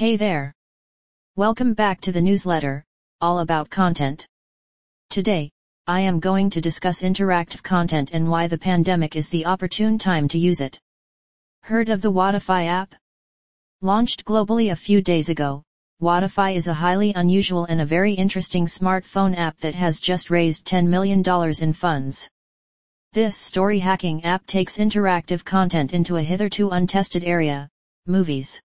Hey there! Welcome back to the newsletter, all about content. Today, I am going to discuss interactive content and why the pandemic is the opportune time to use it. Heard of the Whatifi app? Launched globally a few days ago, Whatifi is a highly unusual and a very interesting smartphone app that has just raised $10 million in funds. This story hacking app takes interactive content into a hitherto untested area, movies.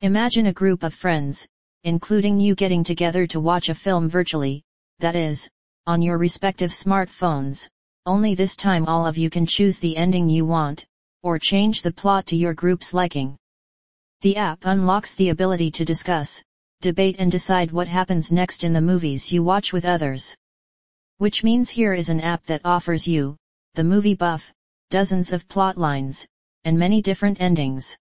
Imagine a group of friends, including you getting together to watch a film virtually, that is, on your respective smartphones, only this time all of you can choose the ending you want, or change the plot to your group's liking. The app unlocks the ability to discuss, debate and decide what happens next in the movies you watch with others. Which means here is an app that offers you, the movie buff, dozens of plot lines, and many different endings.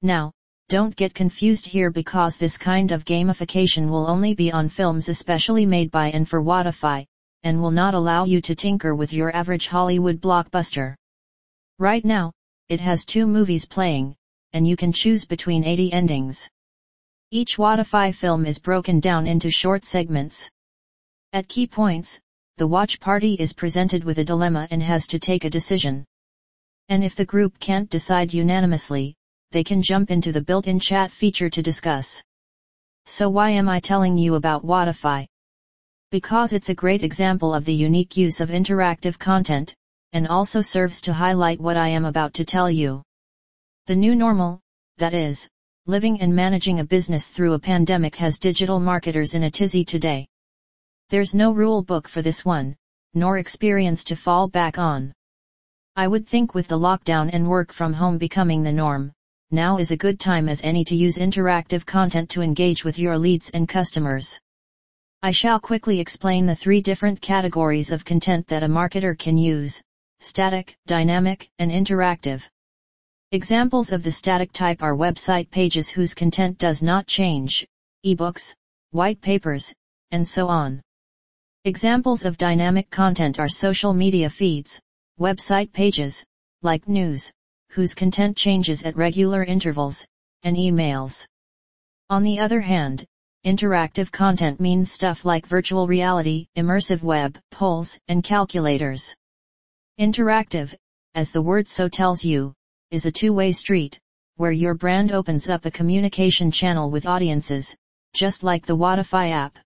Now, don't get confused here because this kind of gamification will only be on films especially made by and for Whatifi, and will not allow you to tinker with your average Hollywood blockbuster. Right now, it has two movies playing, and you can choose between 80 endings. Each Whatifi film is broken down into short segments. At key points, the watch party is presented with a dilemma and has to take a decision. And if the group can't decide unanimously, they can jump into the built-in chat feature to discuss. So why am I telling you about Whatifi? Because it's a great example of the unique use of interactive content, and also serves to highlight what I am about to tell you. The new normal, that is, living and managing a business through a pandemic has digital marketers in a tizzy today. There's no rule book for this one, nor experience to fall back on. I would think with the lockdown and work from home becoming the norm, now is a good time as any to use interactive content to engage with your leads and customers. I shall quickly explain the three different categories of content that a marketer can use, static, dynamic, and interactive. Examples of the static type are website pages whose content does not change, ebooks, white papers, and so on. Examples of dynamic content are social media feeds, website pages, like news, whose content changes at regular intervals, and emails. On the other hand, interactive content means stuff like virtual reality, immersive web, polls, and calculators. Interactive, as the word so tells you, is a two-way street, where your brand opens up a communication channel with audiences, just like the Whatifi app.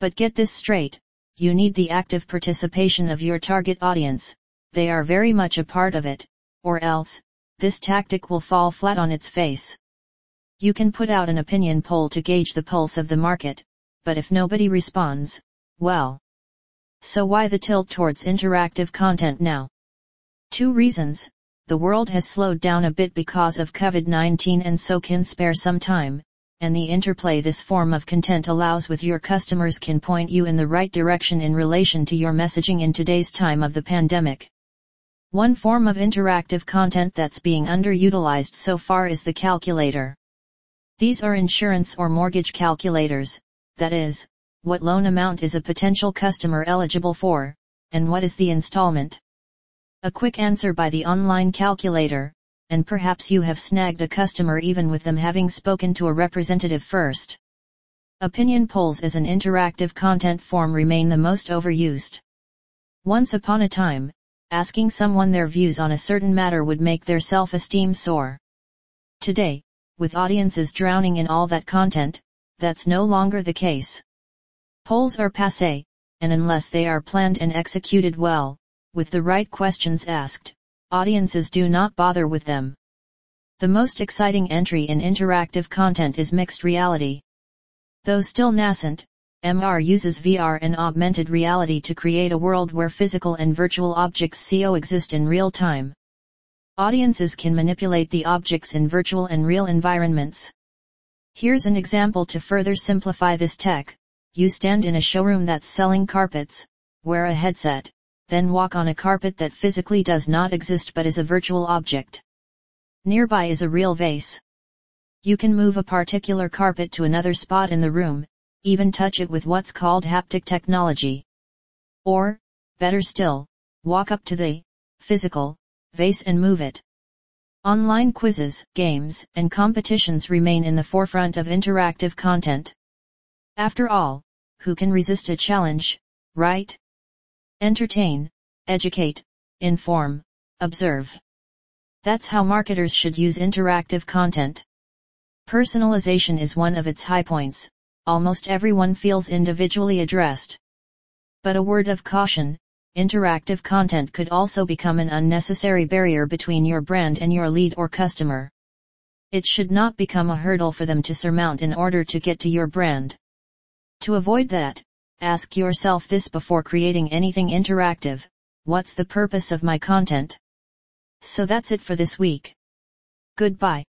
But get this straight, you need the active participation of your target audience, they are very much a part of it, or else, this tactic will fall flat on its face. You can put out an opinion poll to gauge the pulse of the market, but if nobody responds, well. So why the tilt towards interactive content now? Two reasons, the world has slowed down a bit because of COVID-19 and so can spare some time, and the interplay this form of content allows with your customers can point you in the right direction in relation to your messaging in today's time of the pandemic. One form of interactive content that's being underutilized so far is the calculator. These are insurance or mortgage calculators, that is, what loan amount is a potential customer eligible for, and what is the installment. A quick answer by the online calculator, and perhaps you have snagged a customer even with them having spoken to a representative first. Opinion polls as an interactive content form remain the most overused. Once upon a time, asking someone their views on a certain matter would make their self-esteem soar. Today, with audiences drowning in all that content, that's no longer the case. Polls are passe, and unless they are planned and executed well, with the right questions asked, audiences do not bother with them. The most exciting entry in interactive content is mixed reality. Though still nascent, MR uses VR and augmented reality to create a world where physical and virtual objects coexist in real time. Audiences can manipulate the objects in virtual and real environments. Here's an example to further simplify this tech. You stand in a showroom that's selling carpets, wear a headset, then walk on a carpet that physically does not exist but is a virtual object. Nearby is a real vase. You can move a particular carpet to another spot in the room, even touch it with what's called haptic technology. Or, better still, walk up to the physical vase and move it. Online quizzes, games, and competitions remain in the forefront of interactive content. After all, who can resist a challenge, right? Entertain, educate, inform, observe. That's how marketers should use interactive content. Personalization is one of its high points, almost everyone feels individually addressed. But a word of caution, interactive content could also become an unnecessary barrier between your brand and your lead or customer. It should not become a hurdle for them to surmount in order to get to your brand. To avoid that, ask yourself this before creating anything interactive, what's the purpose of my content? So that's it for this week. Goodbye.